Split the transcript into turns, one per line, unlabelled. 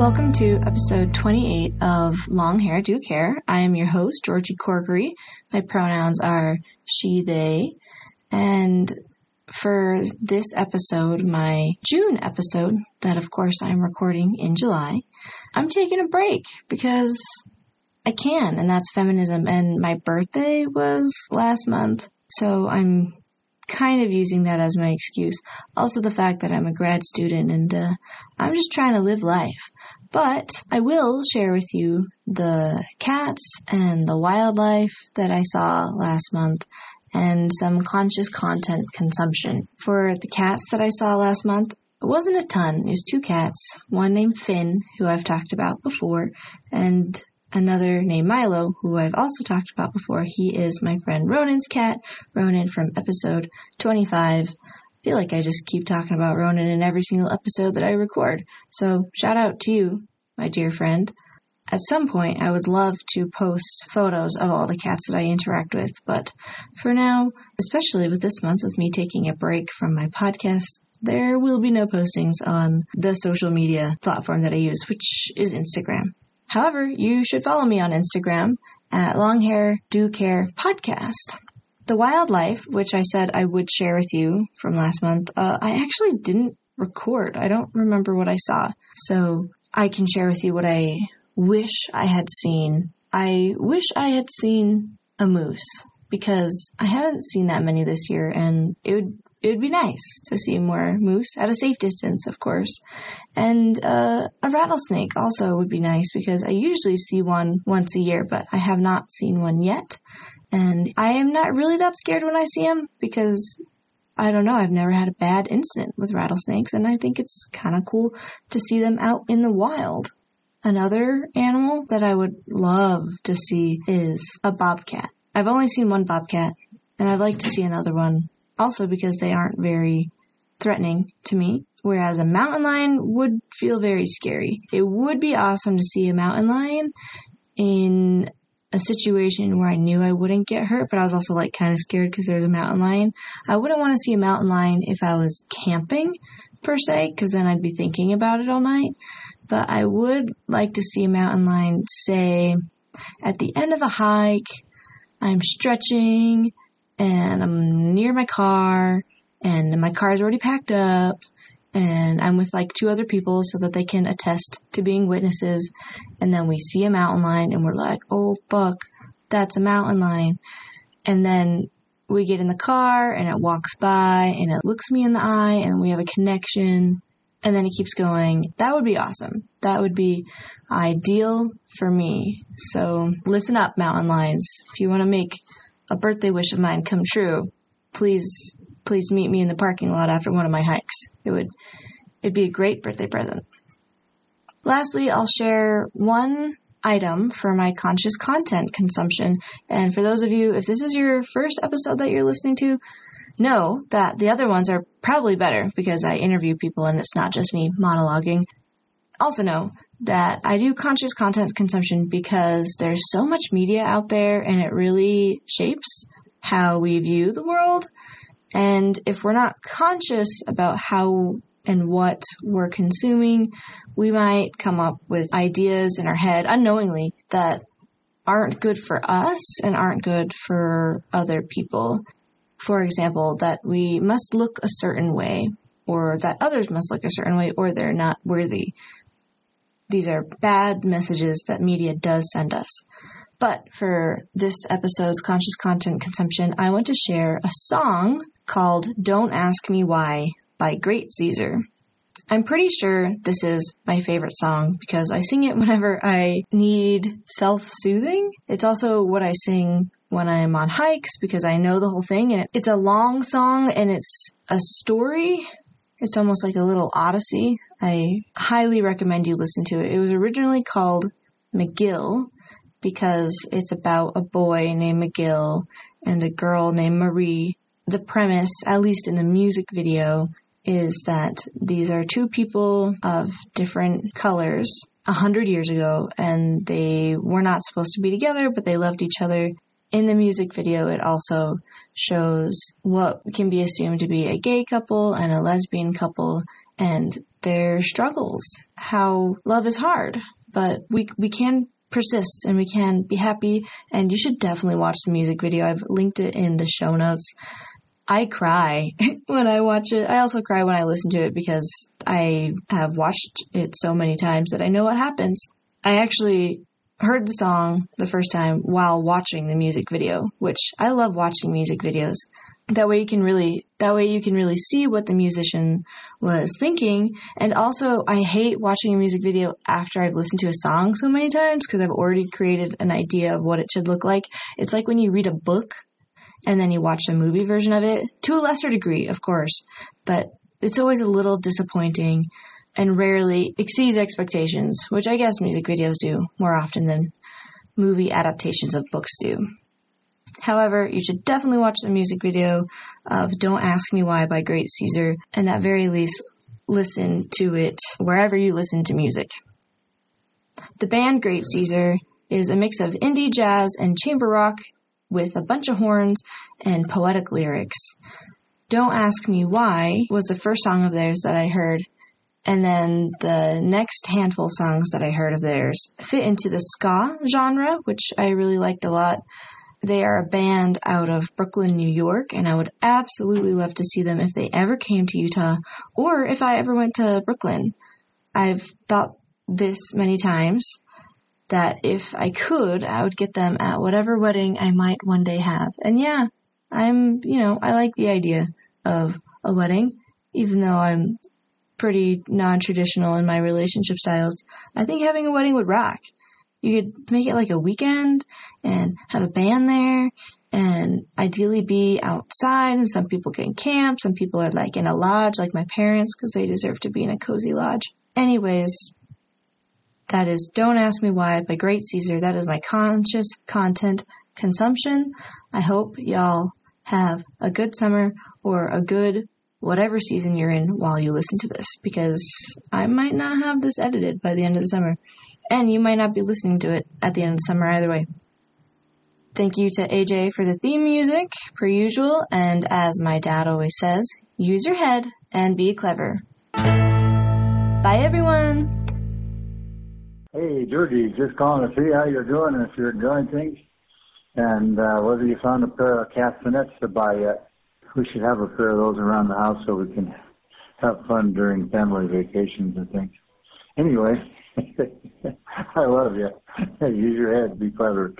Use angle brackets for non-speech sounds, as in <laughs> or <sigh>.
Welcome to episode 28 of Long Hair Do Care. I am your host, Georgie Corkery. My pronouns are she, they, and for this episode, my June episode, that of course I'm recording in July, I'm taking a break because I can, and that's feminism. And my birthday was last month, so I'm kind of using that as my excuse. Also, the fact that I'm a grad student and uh, I'm just trying to live life. But I will share with you the cats and the wildlife that I saw last month and some conscious content consumption. For the cats that I saw last month, it wasn't a ton. It was two cats, one named Finn, who I've talked about before, and another named Milo, who I've also talked about before. He is my friend Ronan's cat, Ronan from episode 25. I feel like I just keep talking about Ronan in every single episode that I record. So shout out to you, my dear friend. At some point, I would love to post photos of all the cats that I interact with, but for now, especially with this month with me taking a break from my podcast, there will be no postings on the social media platform that I use, which is Instagram. However, you should follow me on Instagram at Long Hair Do Care Podcast. The wildlife, which I said I would share with you from last month, uh, I actually didn't record. I don't remember what I saw. So I can share with you what I wish I had seen. I wish I had seen a moose because I haven't seen that many this year and it would it would be nice to see more moose at a safe distance, of course. And uh, a rattlesnake also would be nice because I usually see one once a year, but I have not seen one yet. And I am not really that scared when I see them because I don't know, I've never had a bad incident with rattlesnakes, and I think it's kind of cool to see them out in the wild. Another animal that I would love to see is a bobcat. I've only seen one bobcat, and I'd like to see another one also because they aren't very threatening to me. Whereas a mountain lion would feel very scary. It would be awesome to see a mountain lion in a situation where I knew I wouldn't get hurt, but I was also like kind of scared because there's a mountain lion. I wouldn't want to see a mountain lion if I was camping per se, because then I'd be thinking about it all night. But I would like to see a mountain lion, say, at the end of a hike, I'm stretching and I'm near my car and my car is already packed up and I'm with like two other people so that they can attest to being witnesses. And then we see a mountain lion and we're like, oh, fuck, that's a mountain lion. And then we get in the car and it walks by and it looks me in the eye and we have a connection and then it keeps going. That would be awesome. That would be ideal for me. So listen up, mountain lions. If you want to make a birthday wish of mine come true, please, please meet me in the parking lot after one of my hikes. It would, it'd be a great birthday present. Lastly, I'll share one item for my conscious content consumption. And for those of you, if this is your first episode that you're listening to, know that the other ones are probably better because I interview people and it's not just me monologuing. Also know that I do conscious content consumption because there's so much media out there and it really shapes how we view the world. And if we're not conscious about how and what we're consuming, we might come up with ideas in our head unknowingly that aren't good for us and aren't good for other people. For example, that we must look a certain way or that others must look a certain way or they're not worthy these are bad messages that media does send us. But for this episode's conscious content consumption, I want to share a song called Don't Ask Me Why by Great Caesar. I'm pretty sure this is my favorite song because I sing it <laughs> whenever I need self soothing. It's also what I sing when I'm on hikes because I know the whole thing and it's a long song and it's a story it's almost like a little odyssey. I highly recommend you listen to it. It was originally called McGill because it's about a boy named McGill and a girl named Marie. The premise, at least in the music video, is that these are two people of different colors a hundred years ago and they were not supposed to be together, but they loved each other. In the music video, it also shows what can be assumed to be a gay couple and a lesbian couple, and their struggles, how love is hard, but we we can persist and we can be happy and you should definitely watch the music video. I've linked it in the show notes. I cry <laughs> when I watch it. I also cry when I listen to it because I have watched it so many times that I know what happens. I actually heard the song the first time while watching the music video, which I love watching music videos. That way you can really, that way you can really see what the musician was thinking. And also I hate watching a music video after I've listened to a song so many times because I've already created an idea of what it should look like. It's like when you read a book and then you watch a movie version of it to a lesser degree, of course, but it's always a little disappointing and rarely exceeds expectations, which I guess music videos do more often than movie adaptations of books do. However, you should definitely watch the music video of Don't Ask Me Why by Great Caesar, and at very least listen to it wherever you listen to music. The band Great Caesar is a mix of indie jazz and chamber rock with a bunch of horns and poetic lyrics. Don't Ask Me Why was the first song of theirs that I heard and then the next handful of songs that I heard of theirs fit into the ska genre, which I really liked a lot. They are a band out of Brooklyn, New York, and I would absolutely love to see them if they ever came to Utah or if I ever went to Brooklyn. I've thought this many times that if I could, I would get them at whatever wedding I might one day have. And yeah, I'm, you know, I like the idea of a wedding, even though I'm pretty non-traditional in my relationship styles. I think having a wedding would rock. You could make it like a weekend and have a band there and ideally be outside and some people can camp. Some people are like in a lodge like my parents because they deserve to be in a cozy lodge. Anyways, that is Don't Ask Me Why by Great Caesar. That is my conscious content consumption. I hope y'all have a good summer or a good whatever season you're in while you listen to this because I might not have this edited by the end of the summer. And you might not be listening to it at the end of the summer either way. Thank you to AJ for the theme music, per usual, and as my dad always says, use your head and be clever. Bye everyone!
Hey, Georgie, just calling to see how you're doing and if you're enjoying things and uh, whether you found a pair of castanets to buy yet we should have a pair of those around the house so we can have fun during family vacations and things. Anyway, <laughs> I love you. Use your head. Be clever.